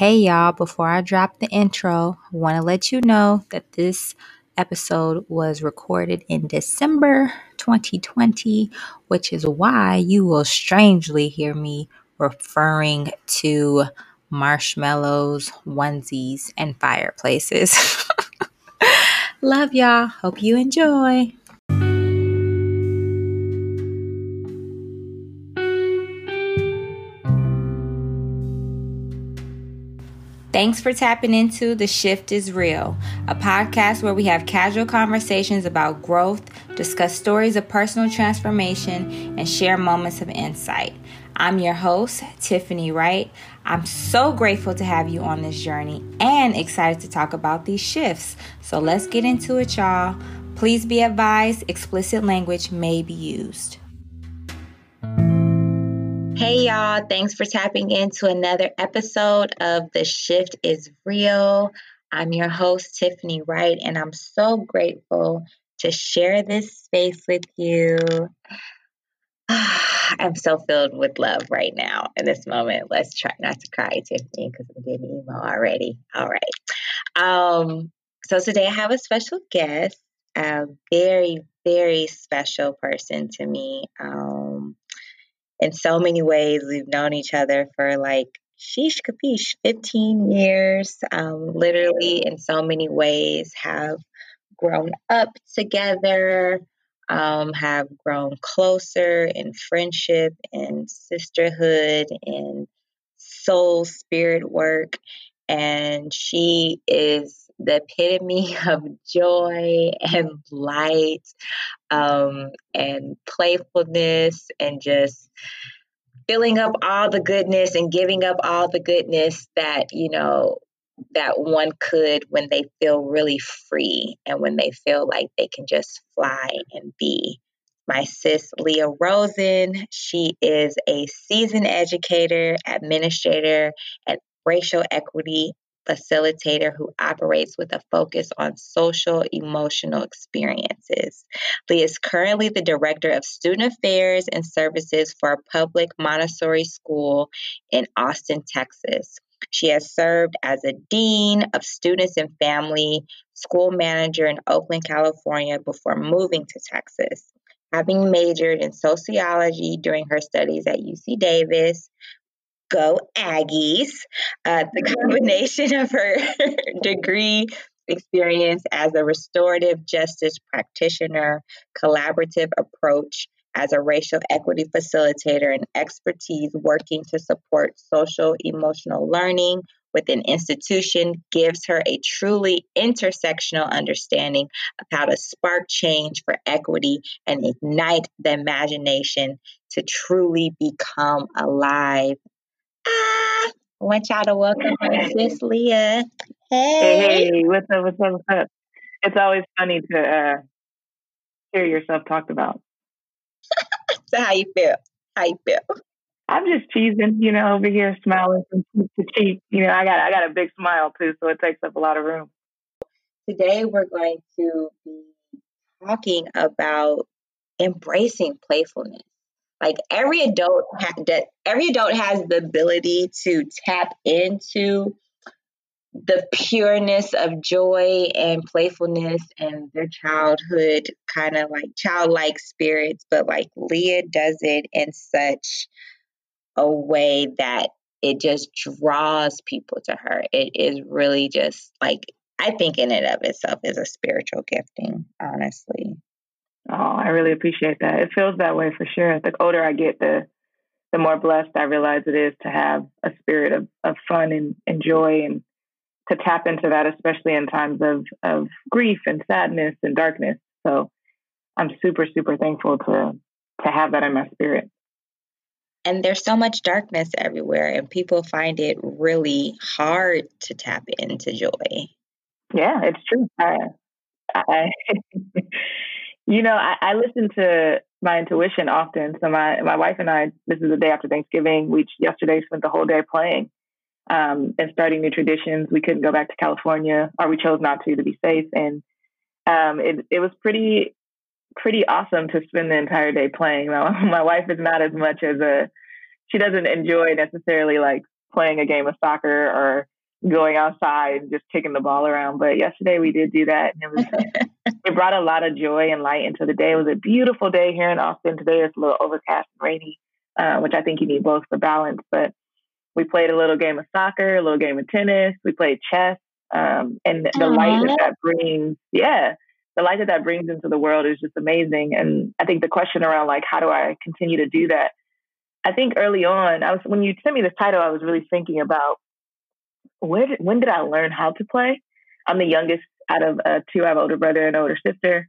Hey y'all, before I drop the intro, I want to let you know that this episode was recorded in December 2020, which is why you will strangely hear me referring to marshmallows, onesies, and fireplaces. Love y'all. Hope you enjoy. Thanks for tapping into The Shift is Real, a podcast where we have casual conversations about growth, discuss stories of personal transformation, and share moments of insight. I'm your host, Tiffany Wright. I'm so grateful to have you on this journey and excited to talk about these shifts. So let's get into it, y'all. Please be advised explicit language may be used. Hey, y'all. Thanks for tapping into another episode of The Shift is Real. I'm your host, Tiffany Wright, and I'm so grateful to share this space with you. I'm so filled with love right now in this moment. Let's try not to cry, Tiffany, because I'm getting emo already. All right. Um, so today I have a special guest, a very, very special person to me. Um, in so many ways. We've known each other for like, sheesh capiche, 15 years, um, literally in so many ways, have grown up together, um, have grown closer in friendship and sisterhood and soul spirit work. And she is the epitome of joy and light um, and playfulness and just filling up all the goodness and giving up all the goodness that, you know, that one could when they feel really free and when they feel like they can just fly and be. My sis, Lia Rosen, she is a seasoned educator, administrator, and racial equity facilitator who operates with a focus on social emotional experiences. Lee is currently the director of student affairs and services for a public Montessori school in Austin, Texas. She has served as a dean of students and family, school manager in Oakland, California before moving to Texas. Having majored in sociology during her studies at UC Davis, Go Aggies. Uh, the combination of her degree experience as a restorative justice practitioner, collaborative approach as a racial equity facilitator, and expertise working to support social emotional learning with an institution gives her a truly intersectional understanding of how to spark change for equity and ignite the imagination to truly become alive I want y'all to welcome my sis Lia. Hey. hey, what's up? What's up? What's up? It's always funny to uh, hear yourself talked about. so how you feel? How you feel? I'm just cheesing, you know, over here smiling from cheek to cheek. You know, I got I got a big smile too, so it takes up a lot of room. Today we're going to be talking about embracing playfulness. Like every adult, ha- every adult has the ability to tap into the pureness of joy and playfulness and their childhood kind of like childlike spirits but like Lia does it in such a way that it just draws people to her. It is really just like i think in and of itself is a spiritual gifting honestly Oh, I really appreciate that. It feels that way for sure. The older I get, the the more blessed I realize it is to have a spirit of, of fun and, and joy and to tap into that, especially in times of, of grief and sadness and darkness. So I'm super, super thankful to to have that in my spirit. And there's so much darkness everywhere, and people find it really hard to tap into joy. Yeah, it's true. I, I You know, I, I listen to my intuition often. So my my wife and I, this is the day after Thanksgiving. We yesterday spent the whole day playing um, and starting new traditions. We couldn't go back to California, or we chose not to to be safe. And um, it it was pretty pretty awesome to spend the entire day playing. My, my wife is not as much as a she doesn't enjoy necessarily like playing a game of soccer or going outside and just kicking the ball around. But yesterday we did do that, and it was it brought a lot of joy and light into the day. It was a beautiful day here in Austin. Today it's a little overcast and rainy, uh, which I think you need both for balance. But we played a little game of soccer, a little game of tennis. We played chess, um, and the Aww. light that that brings, yeah, the light that that brings into the world is just amazing. And I think the question around like how do I continue to do that? I think early on, I was when you sent me this title, I was really thinking about where did, when did I learn how to play? I'm the youngest out of uh, two. I have an older brother and an older sister,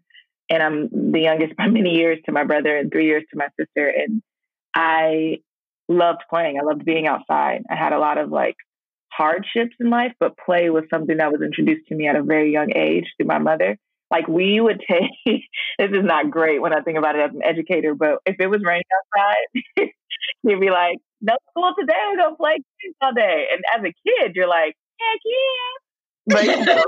and I'm the youngest by many years to my brother and three years to my sister. And I loved playing. I loved being outside. I had a lot of like hardships in life, but play was something that was introduced to me at a very young age through my mother. Like we would take this is not great when I think about it as an educator, but if it was raining outside, he'd be like, No school today, we're gonna play games all day. And as a kid, you're like, Heck yeah. But you know,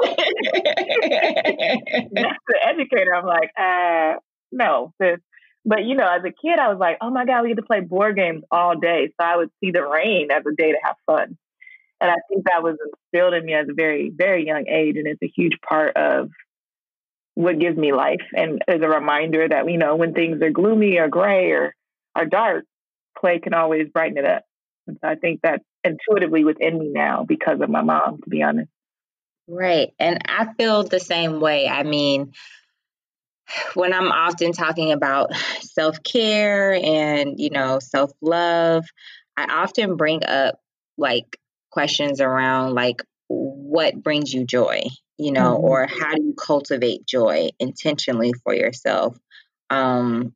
as the educator, I'm like, uh, no, sis. But you know, as a kid, I was like, oh my God, we get to play board games all day. So I would see the rain as a day to have fun. And I think that was instilled in me as a very, very young age. And it's a huge part of what gives me life. And as a reminder that, you know, when things are gloomy or gray or are dark, play can always brighten it up. And so I think that's intuitively within me now because of my mom, to be honest. Right. And I feel the same way. I mean, when I'm often talking about self care and, you know, self love, I often bring up like questions around like what brings you joy, you know, mm-hmm. or how do you cultivate joy intentionally for yourself um,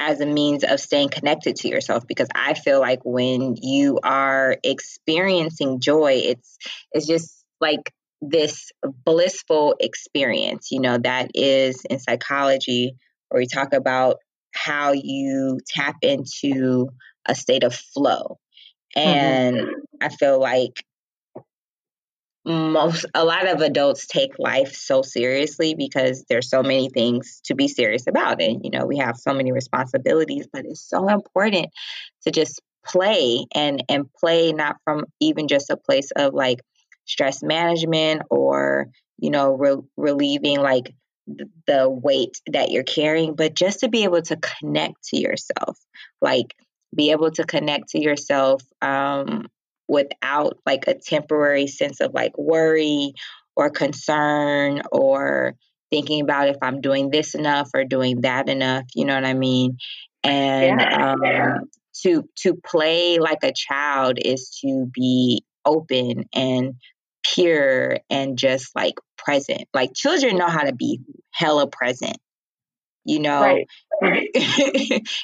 as a means of staying connected to yourself. Because I feel like when you are experiencing joy, it's it's just like this blissful experience, you know, that is in psychology, where we talk about how you tap into a state of flow. Mm-hmm. And mm-hmm. I feel like most a lot of adults take life so seriously because there's so many things to be serious about. And you know we have so many responsibilities but it's so important to just play and and play not from even just a place of like stress management or you know re- relieving like the weight that you're carrying but just to be able to connect to yourself. Like be able to connect to yourself um, without like a temporary sense of like worry or concern or thinking about if I'm doing this enough or doing that enough, you know what I mean? And yeah, um, yeah. to to play like a child is to be open and pure and just like present. Like children know how to be hella present, you know. Right.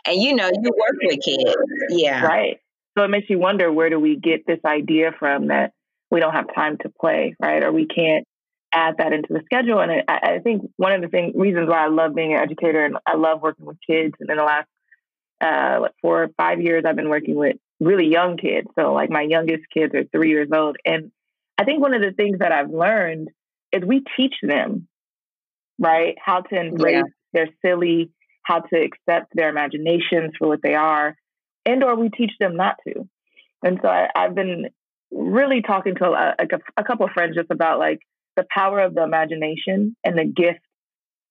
and you know, you work with kids. Yeah. Right. So it makes you wonder where do we get this idea from that we don't have time to play, right? Or we can't add that into the schedule. And I, I think one of the thing, reasons why I love being an educator and I love working with kids. And in the last uh, like four or five years, I've been working with really young kids. So like my youngest kids are three years old. And I think one of the things that I've learned is we teach them, right, how to embrace yeah. their silly, how to accept their imaginations for what they are, and or we teach them not to. And so I, have been really talking to a, a, a couple of friends just about like the power of the imagination and the gift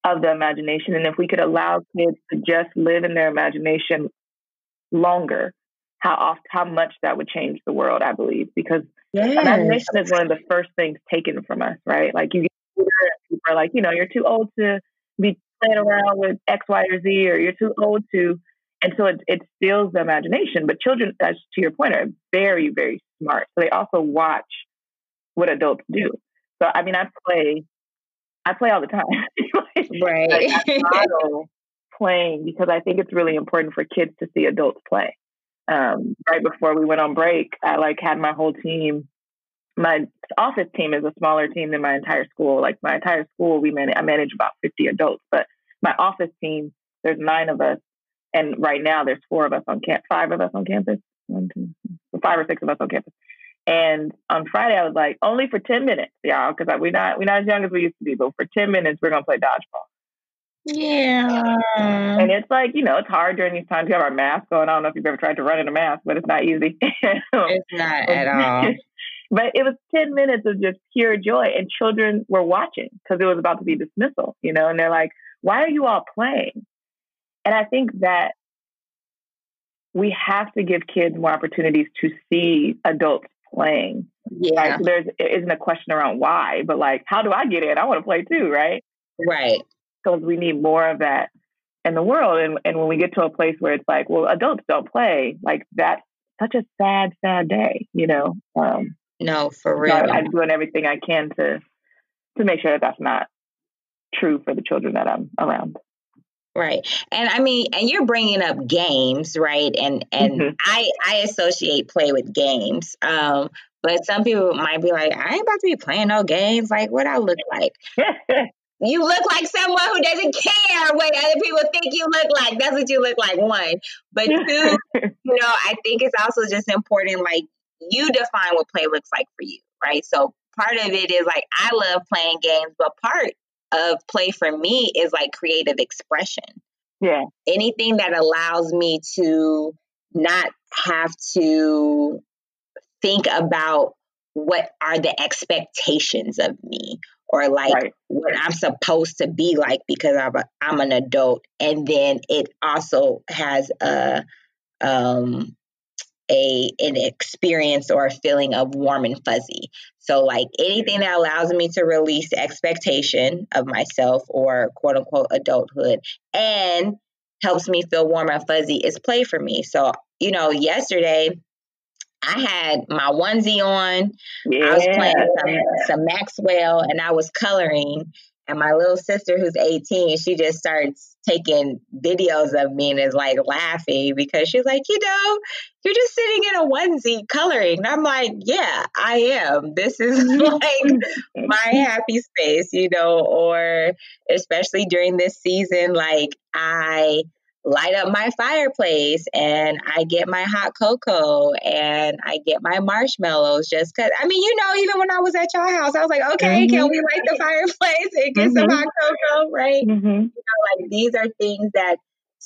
of the imagination. And if we could allow kids to just live in their imagination longer, how oft, how much that would change the world, I believe, because yes. imagination is one of the first things taken from us, right? Like you get people are like, you know, you're too old to be playing around with X, Y, or Z, or you're too old to and so it, it steals the imagination. But children, as to your point, are very, very smart. So they also watch what adults do. So I mean, I play, I play all the time. right. like, I model playing because I think it's really important for kids to see adults play. Um, right before we went on break, I like had my whole team. My office team is a smaller team than my entire school. Like my entire school, we manage, I manage about 50 adults, but my office team, there's nine of us and right now there's four of us on camp, five of us on campus, one, two, five or six of us on campus. And on Friday, I was like, only for 10 minutes, y'all, because we're not, we're not as young as we used to be, but for 10 minutes, we're going to play dodgeball. Yeah. And it's like, you know, it's hard during these times. We have our mask going. I don't know if you've ever tried to run in a mask, but it's not easy. it's not at all. but it was 10 minutes of just pure joy. And children were watching because it was about to be dismissal, you know, and they're like, why are you all playing? And I think that we have to give kids more opportunities to see adults playing. Yeah. Right? So there's it isn't a question around why, but like, how do I get in? I want to play too, right? Right. Because we need more of that in the world. And and when we get to a place where it's like, well, adults don't play, like that's such a sad, sad day, you know. Um, no, for real. So I'm doing everything I can to to make sure that that's not true for the children that I'm around. Right. And I mean, and you're bringing up games, right? And and mm-hmm. I I associate play with games. Um but some people might be like, I ain't about to be playing no games. Like what I look like. you look like someone who doesn't care what other people think you look like. That's what you look like, one. But two, you know, I think it's also just important, like you define what play looks like for you, right? So part of it is like I love playing games, but part of play for me is like creative expression. Yeah. Anything that allows me to not have to think about what are the expectations of me or like right. what I'm supposed to be like because I'm, a, I'm an adult. And then it also has a um, a an experience or a feeling of warm and fuzzy. So like anything that allows me to release expectation of myself or quote unquote adulthood and helps me feel warm and fuzzy is play for me. So, you know, yesterday I had my onesie on. Yeah. I was playing some, some Maxwell and I was coloring and my little sister, who's 18, she just starts taking videos of me and is like laughing because she's like, you know, you're just sitting in a onesie coloring. And I'm like, yeah, I am. This is like my happy space, you know, or especially during this season, like I light up my fireplace and I get my hot cocoa and I get my marshmallows just because. I mean, you know, even when I was at your house, I was like, okay, mm-hmm. can we light the fireplace and get mm-hmm. some hot cocoa, right? Mm-hmm. You know, like these are things that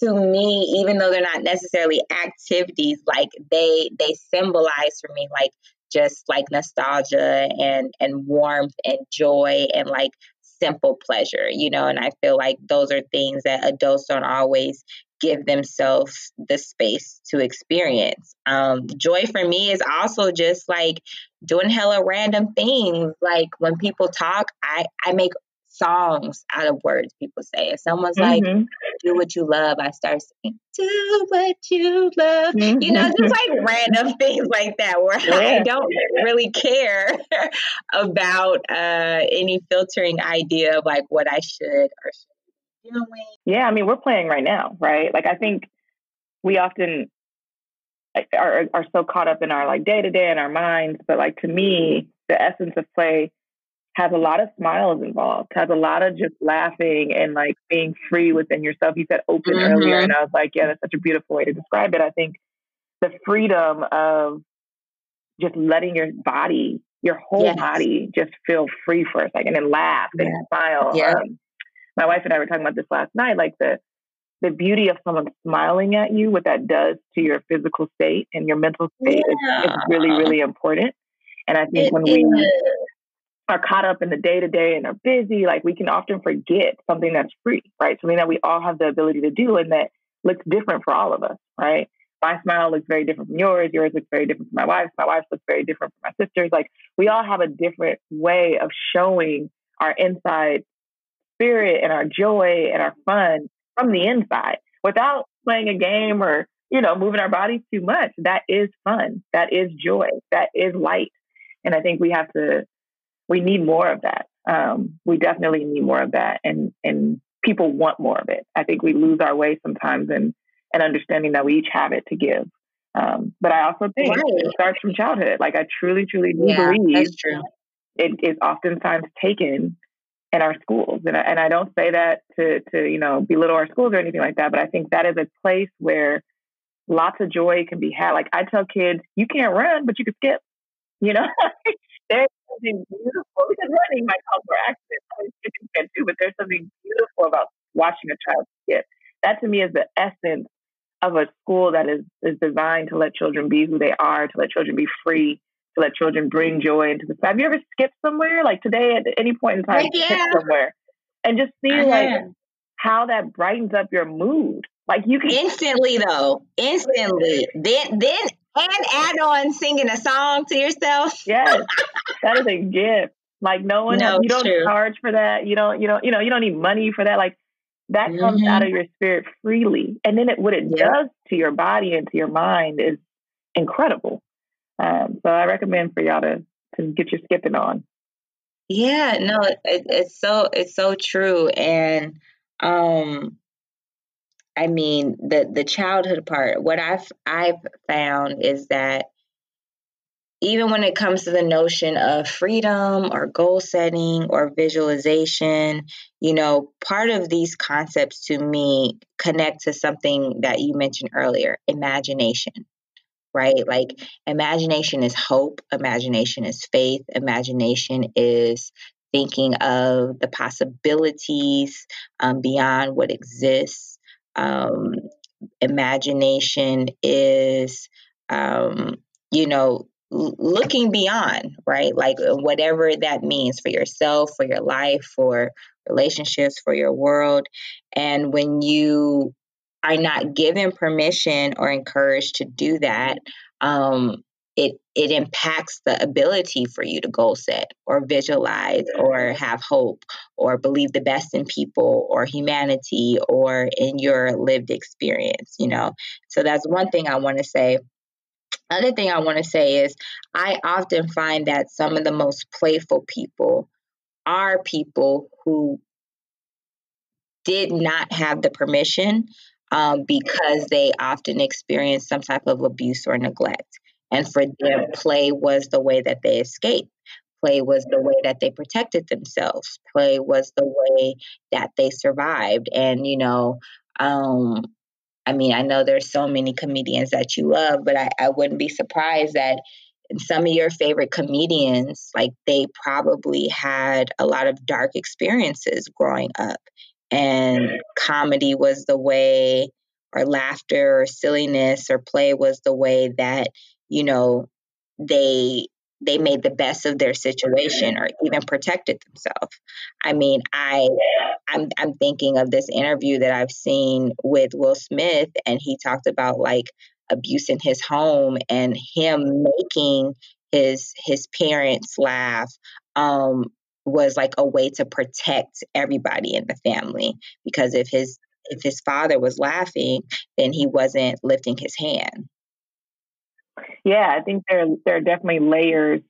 to me even though they're not necessarily activities like they they symbolize for me like just like nostalgia and and warmth and joy and like simple pleasure you know and i feel like those are things that adults don't always give themselves the space to experience. Um, joy for me is also just like doing hella random things. Like when people talk, I, I make songs out of words people say. If someone's mm-hmm. like, do what you love, I start saying, do what you love. Mm-hmm. You know, just like random things like that where yeah. I don't really care about uh, any filtering idea of like what I should or should doing? Yeah, I mean, we're playing right now, right? Like, I think we often are, are so caught up in our like day to day in our minds, but like to me, the essence of play has a lot of smiles involved, has a lot of just laughing and like being free within yourself. You said open mm-hmm. earlier, and I was like, yeah, that's such a beautiful way to describe it. I think the freedom of just letting your body, your whole yes. body, just feel free for a second and laugh and smile. Yeah. Um, my wife and I were talking about this last night, like the the beauty of someone smiling at you, what that does to your physical state and your mental state yeah. is, is, really, really important. And I think it when we are caught up in the day to day and are busy, like we can often forget something that's free, right? Something that we all have the ability to do and that looks different for all of us, right? My smile looks very different from yours. Yours looks very different from my wife's. My wife's looks very different from my sister's. Like we all have a different way of showing our inside spirit and our joy and our fun from the inside without playing a game or, you know, moving our bodies too much. That is fun. That is joy. That is light. And I think we have to, we need more of that. Um, we definitely need more of that. And, and people want more of it. I think we lose our way sometimes in, in understanding that we each have it to give. Um, but I also think right. it starts from childhood. Like I truly, truly do yeah, believe it is oftentimes taken in our schools. And I, and I don't say that to, to, you know, belittle our schools or anything like that, but I think that is a place where lots of joy can be had. Like I tell kids, you can't run, but you can skip, you know? there's something beautiful because running might cause more accidents, skipping can too, but there's something beautiful about watching a child skip. That to me is the essence of a school that is is designed to let children be who they are, to let children be free, let children bring joy into the. Have you ever skipped somewhere like today at any point in time? Yeah. somewhere and just see like how that brightens up your mood. Like you can instantly though, instantly. Then then and add on singing a song to yourself. Yes, that is a gift. Like no one, no, you don't true. charge for that. You don't, you don't, you know, you don't need money for that. Like that mm-hmm. comes out mm-hmm. of your spirit freely, and then it, what it yeah. does to your body and to your mind is incredible. Um, so I recommend for y'all to to get your skipping on. Yeah, no, it, it's so it's so true, and um, I mean the the childhood part. What I've I've found is that even when it comes to the notion of freedom or goal setting or visualization, you know, part of these concepts to me connect to something that you mentioned earlier imagination, right? Like, imagination is hope, imagination is faith, imagination is thinking of the possibilities um, beyond what exists. Um, imagination is, um, you know, looking beyond, right? Like uh, whatever that means for yourself, for your life, for relationships, for your world. And when you are not given permission or encouraged to do that, um, it it impacts the ability for you to goal set or visualize or have hope or believe the best in people or humanity or in your lived experience you know? So that's one thing i want to say. Other thing I want to say is I often find that some of the most playful people are people who did not have the permission um, because they often experience some type of abuse or neglect. And for them, play was the way that they escaped. Play was the way that they protected themselves. Play was the way that they survived. And, you know, um, I mean, I know there's so many comedians that you love, but I, I wouldn't be surprised that some of your favorite comedians, like they probably had a lot of dark experiences growing up. And comedy was the way, or laughter, or silliness, or play was the way that, you know, they they made the best of their situation or even protected themselves. I mean, I I'm I'm thinking of this interview that I've seen with Will Smith and he talked about like abuse in his home and him making his his parents laugh um was like a way to protect everybody in the family because if his if his father was laughing then he wasn't lifting his hand yeah, I think there there are definitely layers.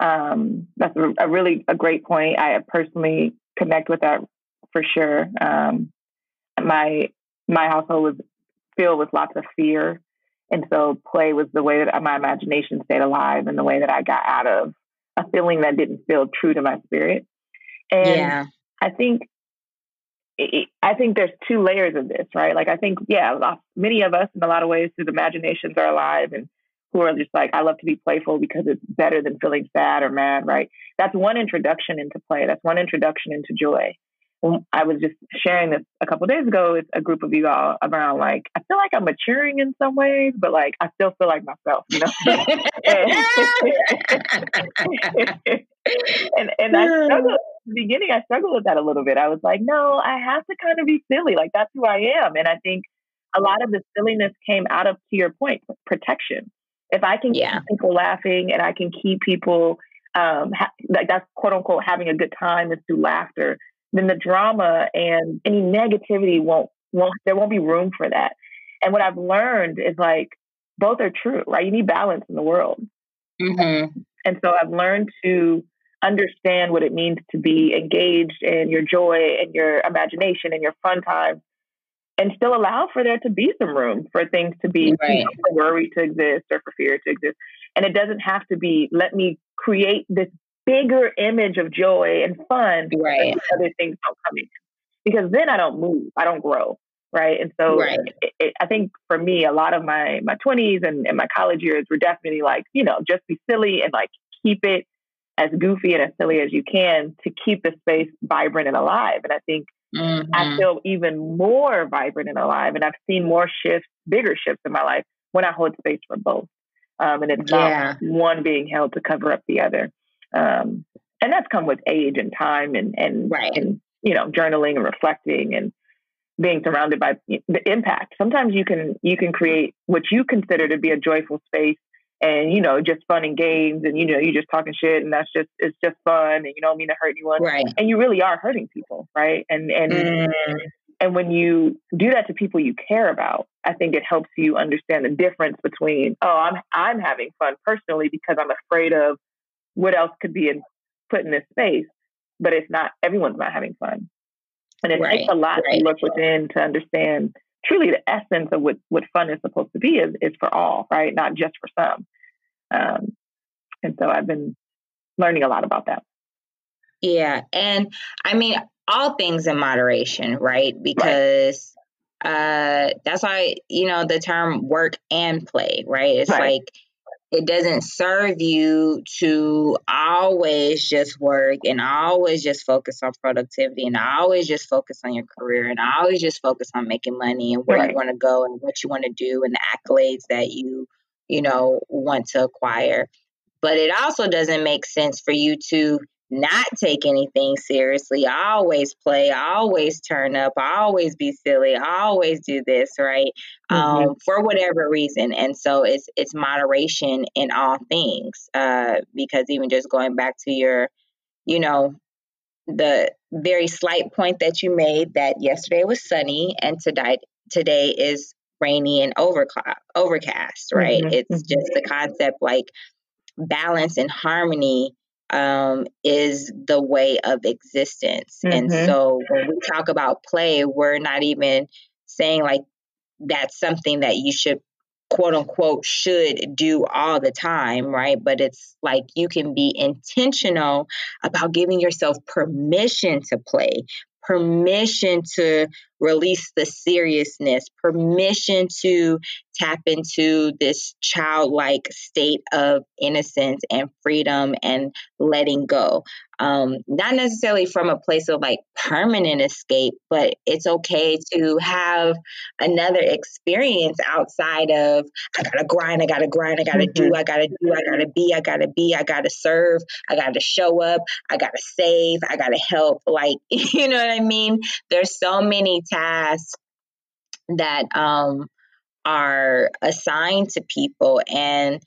Um, that's a, a, really a great point. I personally connect with that for sure. Um, my my household was filled with lots of fear, and so play was the way that my imagination stayed alive, and the way that I got out of a feeling that didn't feel true to my spirit. And yeah. I think I think there's two layers of this, right? Like I think, yeah, many of us in a lot of ways, whose imaginations are alive and who are just like, I love to be playful because it's better than feeling sad or mad, right? That's one introduction into play. That's one introduction into joy. I was just sharing this a couple days ago with a group of you all around like I feel like I'm maturing in some ways, but like I still feel like myself, you know. and and I struggled at the beginning. I struggled with that a little bit. I was like, no, I have to kind of be silly. Like that's who I am. And I think a lot of the silliness came out of, to your point, protection. If I can yeah. keep people laughing and I can keep people um, ha- like that's quote unquote having a good time is through laughter, then the drama and any negativity won't won't there won't be room for that. And what I've learned is like both are true, right? You need balance in the world. Mm-hmm. And so I've learned to understand what it means to be engaged in your joy and your imagination and your fun time and still allow for there to be some room for things to be right. you know, for worry to exist or for fear to exist. And it doesn't have to be, let me create this bigger image of joy and fun right. other things don't come in. Because then I don't move, I don't grow. Right. And so right. It, it, I think for me, a lot of my my 20s and, and my college years were definitely like, you know, just be silly and like keep it as goofy and as silly as you can to keep the space vibrant and alive. And I think mm-hmm. I feel even more vibrant and alive. And I've seen more shifts, bigger shifts in my life when I hold space for both. Um, and it's yeah. not one being held to cover up the other. Um, and that's come with age and time and and right. and you know journaling and reflecting and being surrounded by the impact. Sometimes you can you can create what you consider to be a joyful space and you know just fun and games and you know you just talking shit and that's just it's just fun and you don't mean to hurt anyone right and you really are hurting people right and and mm. and when you do that to people you care about i think it helps you understand the difference between oh i'm i'm having fun personally because i'm afraid of what else could be in, put in this space but it's not everyone's not having fun and it right. takes a lot right. to look within to understand truly the essence of what, what fun is supposed to be is, is for all, right? Not just for some. Um, and so I've been learning a lot about that. Yeah. And I mean, all things in moderation, right? Because right. uh that's why, you know, the term work and play, right? It's right. like it doesn't serve you to always just work and always just focus on productivity and always just focus on your career and always just focus on making money and where right. you want to go and what you want to do and the accolades that you you know want to acquire but it also doesn't make sense for you to not take anything seriously. I always play, I always turn up, I always be silly, I always do this, right? Mm-hmm. Um, for whatever reason. And so it's it's moderation in all things. Uh, because even just going back to your, you know, the very slight point that you made that yesterday was sunny and today today is rainy and overcast overcast, right? Mm-hmm. It's mm-hmm. just the concept like balance and harmony um, is the way of existence. Mm-hmm. And so when we talk about play, we're not even saying like that's something that you should quote unquote should do all the time, right? But it's like you can be intentional about giving yourself permission to play, permission to release the seriousness, permission to tap into this childlike state of innocence and freedom and letting go. Um, not necessarily from a place of like permanent escape, but it's okay to have another experience outside of I gotta grind, I gotta grind, I gotta mm-hmm. do, I gotta do, I gotta be, I gotta be, I gotta serve, I gotta show up, I gotta save, I gotta help. Like, you know what I mean? There's so many tasks that um, are assigned to people. And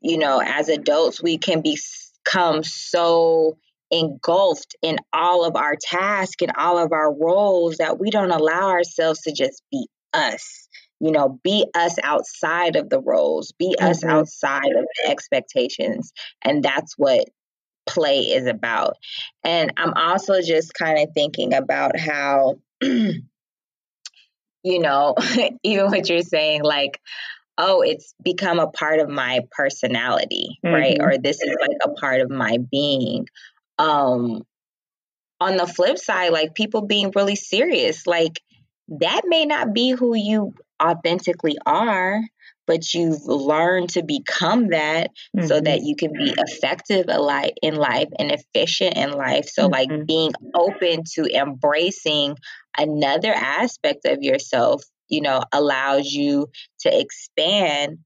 you know as adults we can become so engulfed in all of our tasks and all of our roles that we don't allow ourselves to just be us. You know be us outside of the roles be mm-hmm. us outside of the expectations. And that's what play is about. And i'm also just kind of thinking about how you know, even what you're saying, like, oh, it's become a part of my personality, mm-hmm. right? Or this is like a part of my being. Um, on the flip side, like people being really serious, like that may not be who you authentically are but you've learned to become that mm-hmm. so that you can be effective in life and efficient in life. So, mm-hmm. like being open to embracing another aspect of yourself, you know, allows you to expand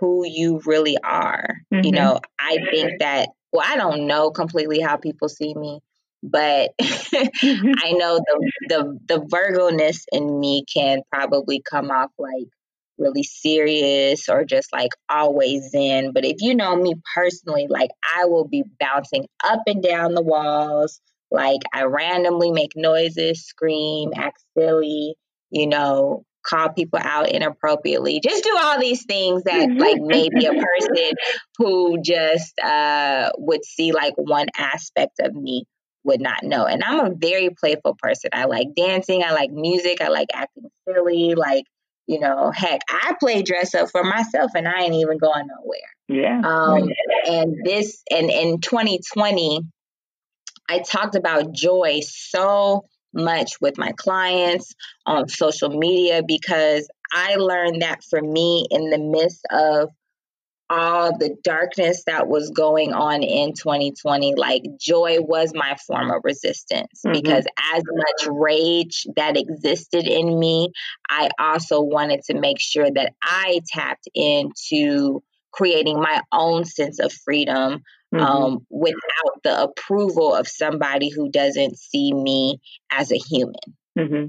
who you really are. Mm-hmm. You know, I think that, well, I don't know completely how people see me, but mm-hmm. I know the the the Virgo ness in me can probably come off like really serious or just like always in. But if you know me personally, like I will be bouncing up and down the walls. Like I randomly make noises, scream, act silly, you know, call people out inappropriately. Just do all these things that mm-hmm. like maybe a person who just uh would see like one aspect of me would not know. And I'm a very playful person. I like dancing, I like music, I like acting silly, like you know, heck, I play dress up for myself and I ain't even going nowhere. Yeah. Um, and this, and in 2020, I talked about joy so much with my clients on social media because I learned that for me in the midst of all the darkness that was going on in 2020, like joy was my form of resistance mm-hmm. because as much rage that existed in me, I also wanted to make sure that I tapped into creating my own sense of freedom mm-hmm. um, without the approval of somebody who doesn't see me as a human. Mm-hmm.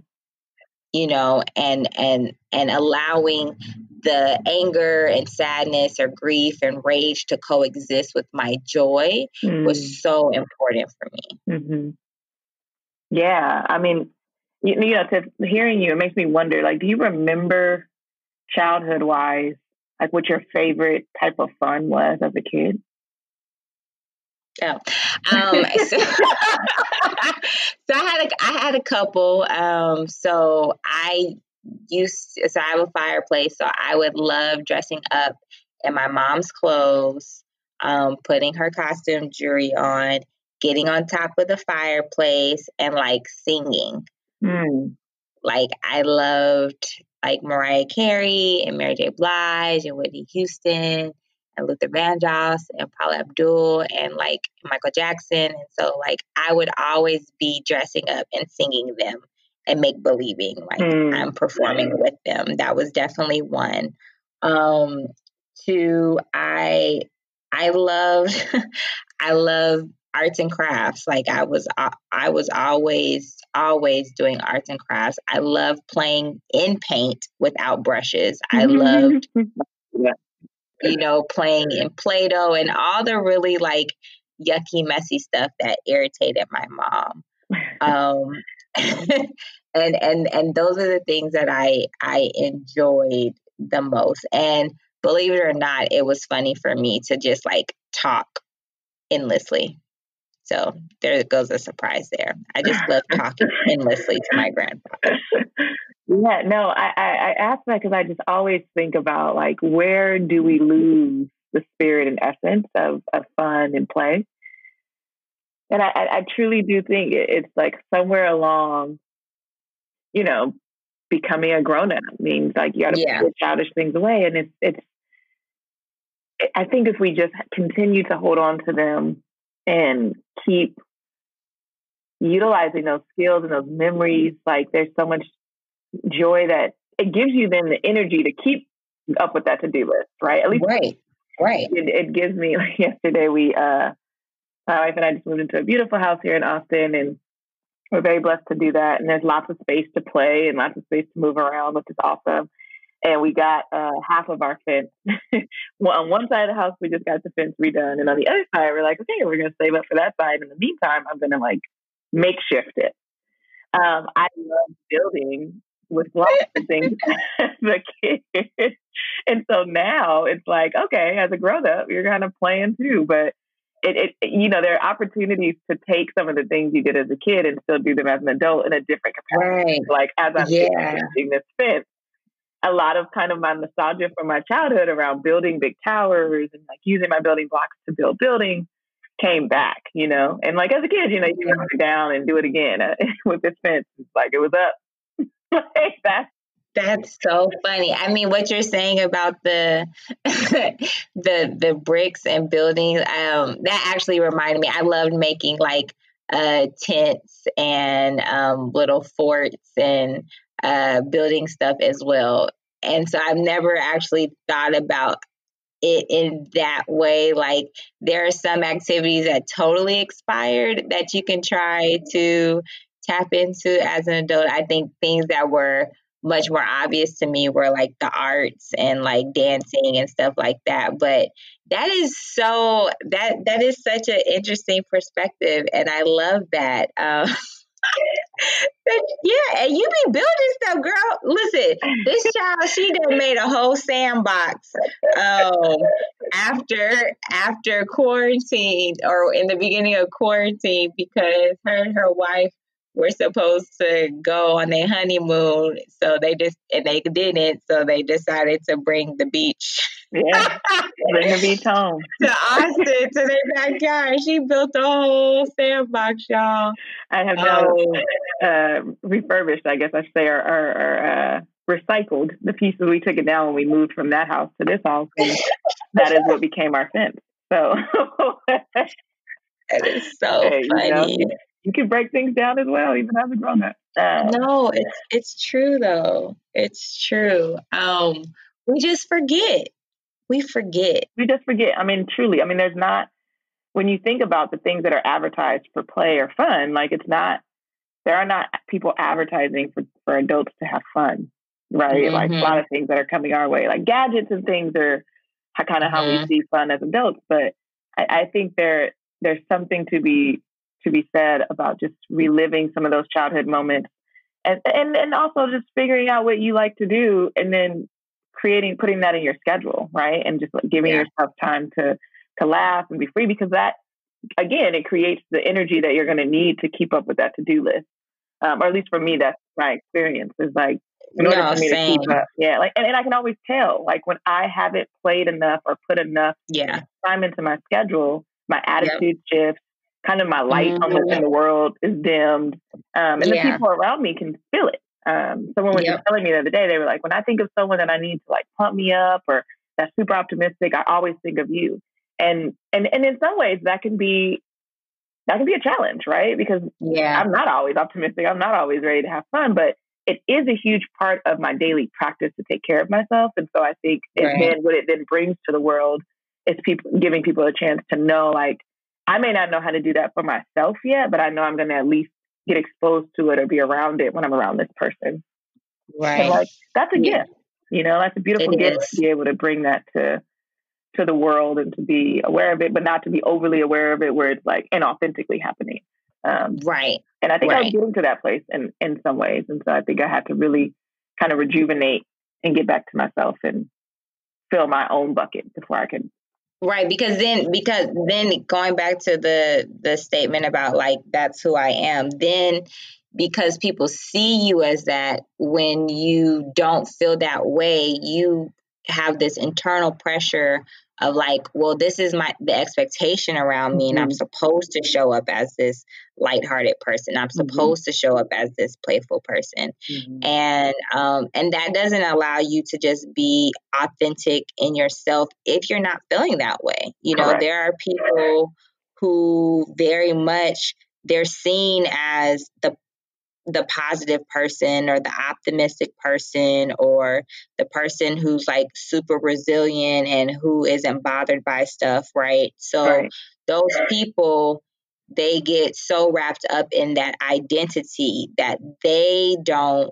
You know, and and and allowing the anger and sadness or grief and rage to coexist with my joy mm. was so important for me. Mm-hmm. Yeah, I mean, you, you know, to hearing you, it makes me wonder. Like, do you remember childhood wise, like what your favorite type of fun was as a kid? Oh, um, so, so, I had a, I had a couple. Um, so I used to, so I have a fireplace, so I would love dressing up in my mom's clothes, um, putting her costume jewelry on, getting on top of the fireplace, and like singing. Mm. Like I loved like Mariah Carey and Mary J. Blige and Whitney Houston and Luther Vandross and Paula Abdul and like Michael Jackson. And so like I would always be dressing up and singing them and make believing like mm. I'm performing with them. That was definitely one. Um, two, I I loved I love arts and crafts. Like I was I was always always doing arts and crafts. I love playing in paint without brushes. I loved you know playing in Play-Doh and all the really like yucky messy stuff that irritated my mom. Um and and and those are the things that I I enjoyed the most. And believe it or not, it was funny for me to just like talk endlessly. So there goes a surprise there. I just love talking endlessly to my grandfather. Yeah, no, I, I, I ask that because I just always think about like where do we lose the spirit and essence of, of fun and play? And I, I truly do think it's like somewhere along you know, becoming a grown up means like you got to yeah. put childish things away. And it's, it's, I think if we just continue to hold on to them and keep utilizing those skills and those memories, like there's so much joy that it gives you then the energy to keep up with that to do list, right? At least, right, right. It, it gives me. Like yesterday, we, uh, my wife and I just moved into a beautiful house here in Austin, and we're very blessed to do that. And there's lots of space to play and lots of space to move around, which is awesome. And we got uh, half of our fence. well, on one side of the house, we just got the fence redone. And on the other side, we're like, okay, we're going to save up for that side. In the meantime, I'm going to like makeshift it. Um, I love building with blocks and things as a kid. and so now it's like, okay, as a grown up, you're kind of playing too. But it, it, you know, there are opportunities to take some of the things you did as a kid and still do them as an adult in a different capacity. Right. Like as I'm yeah. this fence, a lot of kind of my nostalgia from my childhood around building big towers and like using my building blocks to build buildings came back, you know. And like as a kid, you know, you can go down and do it again uh, with this fence. It's like it was up. like that's that's so funny. I mean, what you're saying about the the the bricks and buildings, um, that actually reminded me. I loved making like uh, tents and um, little forts and uh, building stuff as well. And so I've never actually thought about it in that way. Like there are some activities that totally expired that you can try to tap into as an adult. I think things that were much more obvious to me were like the arts and like dancing and stuff like that but that is so that that is such an interesting perspective and i love that um, yeah, and you be building stuff, girl. Listen, this child, she done made a whole sandbox um, after after quarantine or in the beginning of quarantine because her and her wife were supposed to go on their honeymoon. So they just, and they didn't. So they decided to bring the beach. Yeah, bring the beach home. to Austin, to their backyard. She built a whole sandbox, y'all. I have now oh. uh, refurbished, I guess I should say, or, or, or uh, recycled the pieces we took it down when we moved from that house to this house. And that is what became our fence. So that is so hey, funny. You, know, you, you, can break things down as well, even as a grown up. No, it's it's true though. It's true. Um, we just forget. We forget. We just forget. I mean, truly. I mean, there's not when you think about the things that are advertised for play or fun. Like, it's not. There are not people advertising for for adults to have fun, right? Mm-hmm. Like a lot of things that are coming our way, like gadgets and things, are kind of how mm-hmm. we see fun as adults. But I, I think there there's something to be to be said about just reliving some of those childhood moments and and and also just figuring out what you like to do and then creating putting that in your schedule right and just giving yeah. yourself time to to laugh and be free because that again it creates the energy that you're going to need to keep up with that to-do list um, or at least for me that's my experience is like in order no, for me same. to keep up yeah like and, and i can always tell like when i haven't played enough or put enough yeah time into my schedule my attitude yep. shifts kind of my light mm-hmm. almost in the world is dimmed. Um, and yeah. the people around me can feel it. Um, someone was yep. just telling me the other day, they were like, when I think of someone that I need to like pump me up or that's super optimistic, I always think of you. And and and in some ways that can be that can be a challenge, right? Because yeah. I'm not always optimistic. I'm not always ready to have fun, but it is a huge part of my daily practice to take care of myself. And so I think right. then what it then brings to the world is people giving people a chance to know like I may not know how to do that for myself yet, but I know I'm going to at least get exposed to it or be around it when I'm around this person. Right. And like that's a yeah. gift. You know, that's a beautiful it gift is. to be able to bring that to to the world and to be aware of it, but not to be overly aware of it where it's like inauthentically happening. Um, right. And I think right. I was getting to that place in in some ways, and so I think I had to really kind of rejuvenate and get back to myself and fill my own bucket before I could Right, because then because then going back to the the statement about like that's who I am, then because people see you as that when you don't feel that way, you have this internal pressure of like, well, this is my the expectation around me, mm-hmm. and I'm mm-hmm. supposed to show up as this lighthearted person. I'm mm-hmm. supposed mm-hmm. to show up as this playful person, mm-hmm. and um, and that doesn't allow you to just be authentic in yourself if you're not feeling that way. You know, Correct. there are people who very much they're seen as the the positive person or the optimistic person or the person who's like super resilient and who isn't bothered by stuff, right? So right. those people they get so wrapped up in that identity that they don't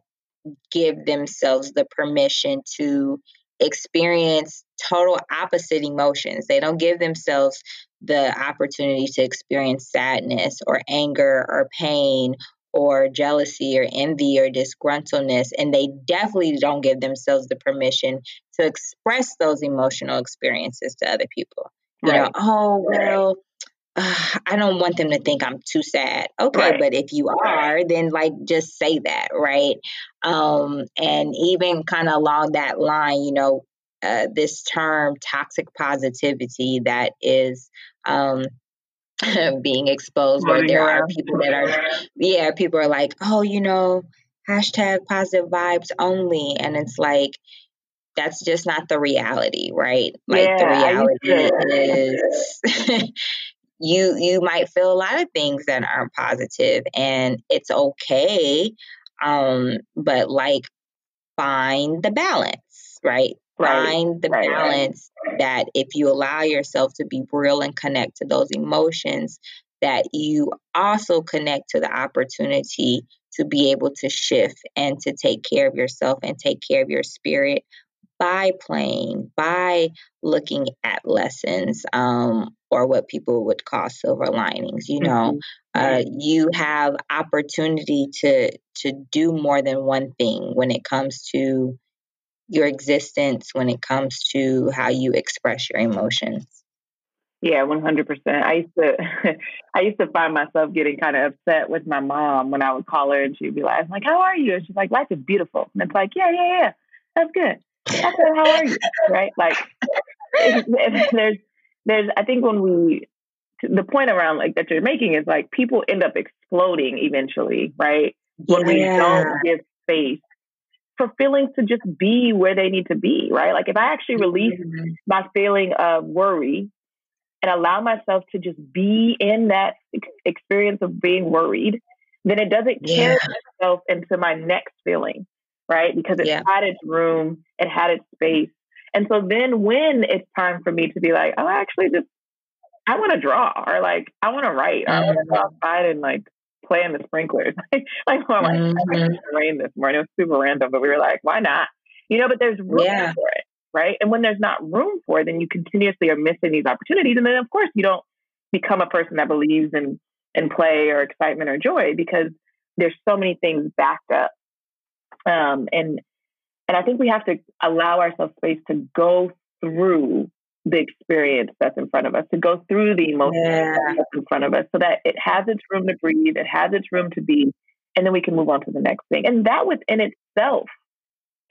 give themselves the permission to experience total opposite emotions. They don't give themselves the opportunity to experience sadness or anger or pain or jealousy or envy or disgruntledness. And they definitely don't give themselves the permission to express those emotional experiences to other people. You right. know, oh, well, uh, I don't want them to think I'm too sad. Okay, right. but if you are, then like just say that, right? Um, and even kind of along that line, you know, uh, this term toxic positivity that is um, being exposed where there are people that are yeah people are like oh you know hashtag positive vibes only and it's like that's just not the reality right? Like yeah, the reality is you you might feel a lot of things that aren't positive and it's okay um but like find the balance right Find the right, balance that if you allow yourself to be real and connect to those emotions, that you also connect to the opportunity to be able to shift and to take care of yourself and take care of your spirit by playing, by looking at lessons, um, or what people would call silver linings. You know, mm-hmm. uh, you have opportunity to to do more than one thing when it comes to your existence when it comes to how you express your emotions. Yeah, one hundred percent. I used to, I used to find myself getting kind of upset with my mom when I would call her and she'd be like, "I'm like, how are you?" And she's like, "Life is beautiful." And it's like, "Yeah, yeah, yeah, that's good." I said, "How are you?" Right? Like, there's, there's. I think when we, the point around like that you're making is like people end up exploding eventually, right? When yeah. we don't give space for feelings to just be where they need to be, right? Like if I actually release my feeling of worry and allow myself to just be in that experience of being worried, then it doesn't carry yeah. itself into my next feeling, right? Because it yeah. had its room, it had its space. And so then when it's time for me to be like, oh, actually just I want to draw or like I want to write or mm-hmm. I want to go outside and like play in the sprinklers. like, well, mm-hmm. like rain this morning. It was super random, but we were like, why not? You know, but there's room yeah. for it, right? And when there's not room for it, then you continuously are missing these opportunities. And then of course you don't become a person that believes in in play or excitement or joy because there's so many things backed up. Um, and and I think we have to allow ourselves space to go through the experience that's in front of us, to go through the emotion yeah. that's in front of us so that it has its room to breathe, it has its room to be, and then we can move on to the next thing. And that within itself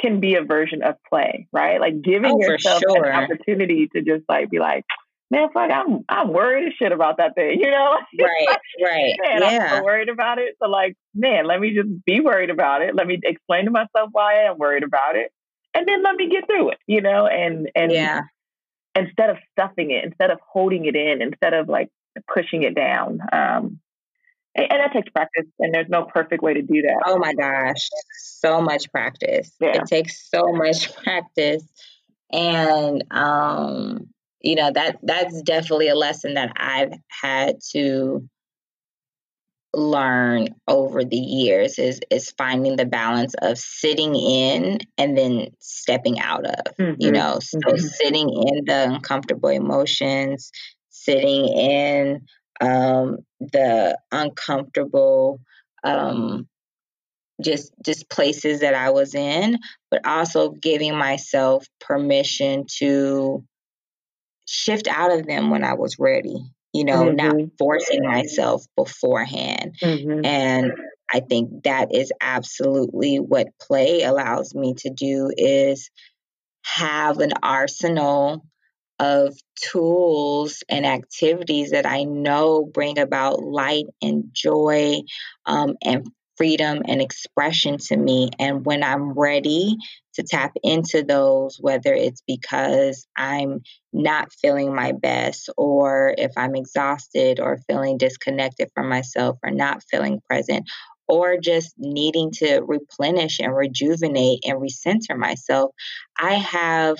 can be a version of play, right? Like giving oh, yourself sure. an opportunity to just like be like, man, fuck, I'm I'm worried as shit about that thing, you know? Right, right. Man, yeah. I'm so worried about it. So like, man, let me just be worried about it. Let me explain to myself why I am worried about it. And then let me get through it, you know, and and yeah instead of stuffing it, instead of holding it in, instead of like pushing it down. Um, and, and that takes practice, and there's no perfect way to do that. Oh my gosh, so much practice. Yeah. It takes so much practice, and um, you know that that's definitely a lesson that I've had to learn over the years is is finding the balance of sitting in and then stepping out of mm-hmm. you know so mm-hmm. sitting in the uncomfortable emotions sitting in um, the uncomfortable um, just just places that I was in but also giving myself permission to shift out of them when I was ready you know, mm-hmm. not forcing myself beforehand. Mm-hmm. And I think that is absolutely what play allows me to do is have an arsenal of tools and activities that I know bring about light and joy um, and freedom and expression to me. And when I'm ready to tap into those, whether it's because I'm not feeling my best, or if I'm exhausted, or feeling disconnected from myself, or not feeling present, or just needing to replenish and rejuvenate and recenter myself, I have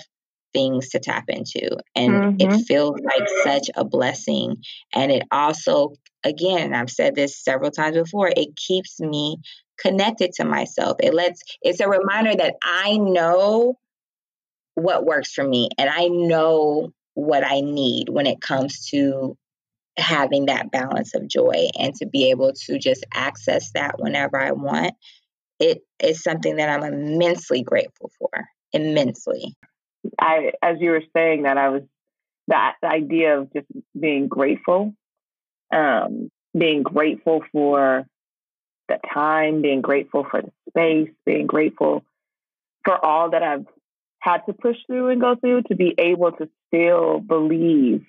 things to tap into. And mm-hmm. it feels like such a blessing. And it also, again, I've said this several times before, it keeps me connected to myself. It lets, it's a reminder that I know what works for me and I know what I need when it comes to having that balance of joy and to be able to just access that whenever I want. It is something that I'm immensely grateful for, immensely. I, as you were saying that, I was that idea of just being grateful, um, being grateful for the time, being grateful for the space, being grateful for all that I've had to push through and go through to be able to still believe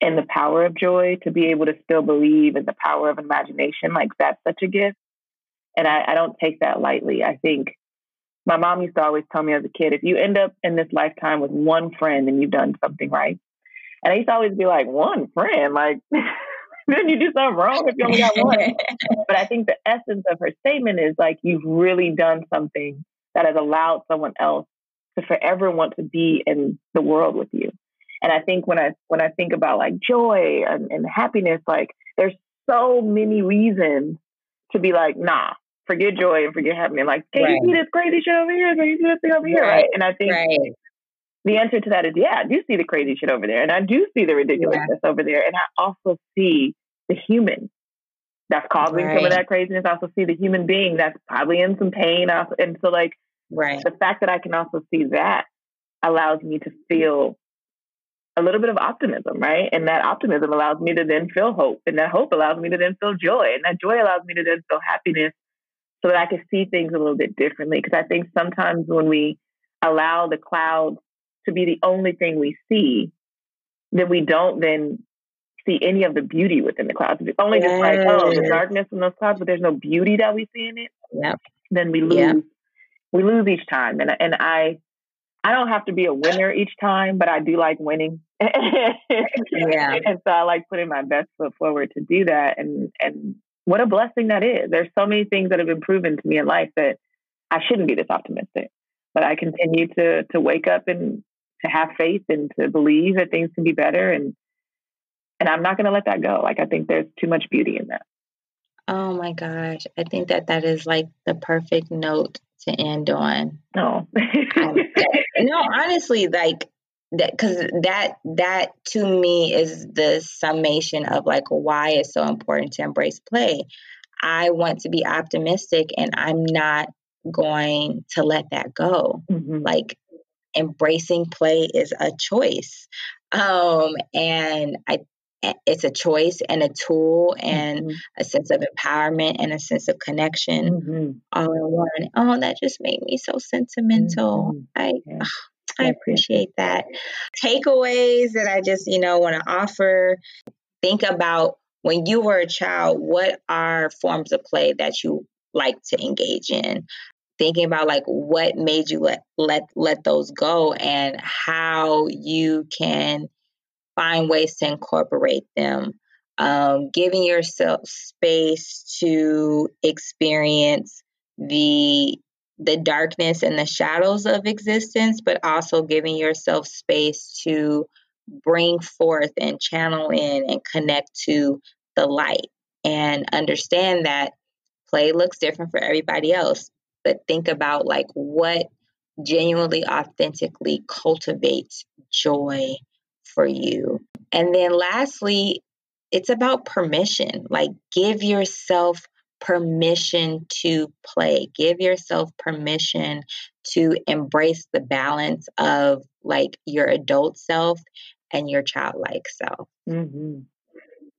in the power of joy, to be able to still believe in the power of imagination. Like that's such a gift. And I, I don't take that lightly. I think my mom used to always tell me as a kid, if you end up in this lifetime with one friend, then you've done something right. And I used to always be like, one friend, like, then you do something wrong if you only got one. but I think the essence of her statement is like, you've really done something that has allowed someone else to forever want to be in the world with you. And I think when I when I think about like joy and, and happiness, like there's so many reasons to be like, nah, forget joy and forget happiness. Like, can right. you see this crazy shit over here? Can you see this thing over here? Right. right? And I think right. the answer to that is, yeah, I do see the crazy shit over there. And I do see the ridiculousness yeah. over there. And I also see the human that's causing some of that craziness. I also see the human being that's probably in some pain. And so, like, right. the fact that I can also see that allows me to feel a little bit of optimism, right? And that optimism allows me to then feel hope. And that hope allows me to then feel joy. And that joy allows me to then feel happiness so that I could see things a little bit differently. Because I think sometimes when we allow the clouds to be the only thing we see, then we don't then see any of the beauty within the clouds. It's only just like, oh, the darkness in those clouds, but there's no beauty that we see in it. Yep. Then we lose yep. we lose each time, and and I I don't have to be a winner each time, but I do like winning. yeah. And so I like putting my best foot forward to do that. And and what a blessing that is. There's so many things that have been proven to me in life that I shouldn't be this optimistic. But I continue to to wake up and to have faith and to believe that things can be better and and I'm not going to let that go. Like I think there's too much beauty in that. Oh my gosh. I think that that is like the perfect note to end on. No. um, no, honestly, like that because that that to me is the summation of like why it's so important to embrace play. I want to be optimistic and I'm not going to let that go. Mm-hmm. Like embracing play is a choice. Um, and I it's a choice and a tool and mm-hmm. a sense of empowerment and a sense of connection mm-hmm. all in one. Oh, that just made me so sentimental. Mm-hmm. I oh, I appreciate that. Takeaways that I just, you know, want to offer. Think about when you were a child, what are forms of play that you like to engage in? Thinking about like what made you let let let those go and how you can find ways to incorporate them. Um, giving yourself space to experience the the darkness and the shadows of existence, but also giving yourself space to bring forth and channel in and connect to the light and understand that play looks different for everybody else. But think about like what genuinely, authentically cultivates joy for you. And then lastly, it's about permission. Like give yourself permission to play. Give yourself permission to embrace the balance of like your adult self and your childlike self. Mm-hmm.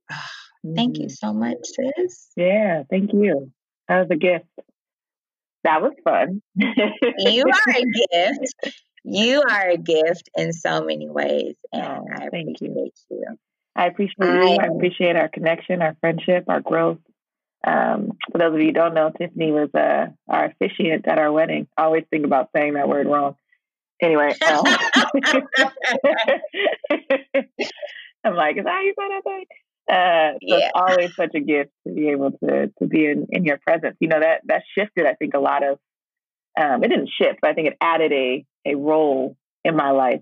Thank you mm-hmm. so much, sis. Yeah, thank you. That was a gift. That was fun. you are a gift. You are a gift in so many ways, and oh, I appreciate you. you. I appreciate I, you. I appreciate our connection, our friendship, our growth. Um, for those of you who don't know, Tiffany was uh, our officiant at our wedding. I always think about saying that word wrong. Anyway, um, I'm like, is that how you say that thing? Uh, so yeah. it's always such a gift to be able to to be in, in your presence. You know that that shifted, I think, a lot of. Um, it didn't shift, but I think it added a a role in my life.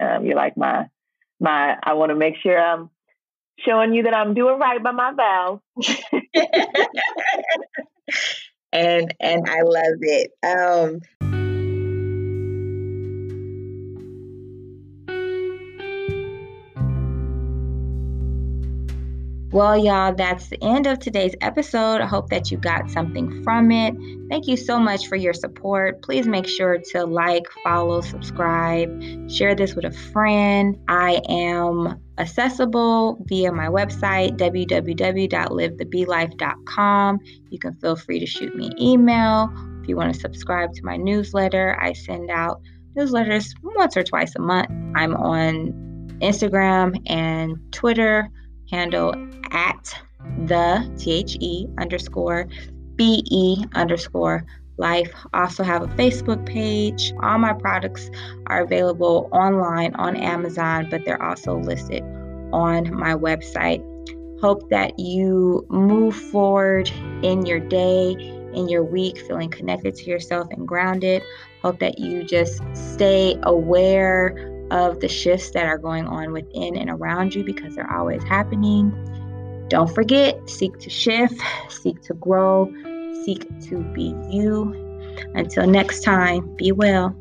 Um, you're like my my. I want to make sure I'm showing you that I'm doing right by my vows. and and I love it. Um, Well, y'all, that's the end of today's episode. I hope that you got something from it. Thank you so much for your support. Please make sure to like, follow, subscribe, share this with a friend. I am accessible via my website, www.livethebelife.com. You can feel free to shoot me an email. If you want to subscribe to my newsletter, I send out newsletters once or twice a month. I'm on Instagram and Twitter handle at the T-H-E underscore B-E underscore life. Also have a Facebook page. All my products are available online on Amazon, but they're also listed on my website. Hope that you move forward in your day, in your week, feeling connected to yourself and grounded. Hope that you just stay aware of the shifts that are going on within and around you because they're always happening. Don't forget, seek to shift, seek to grow, seek to be you. Until next time, be well.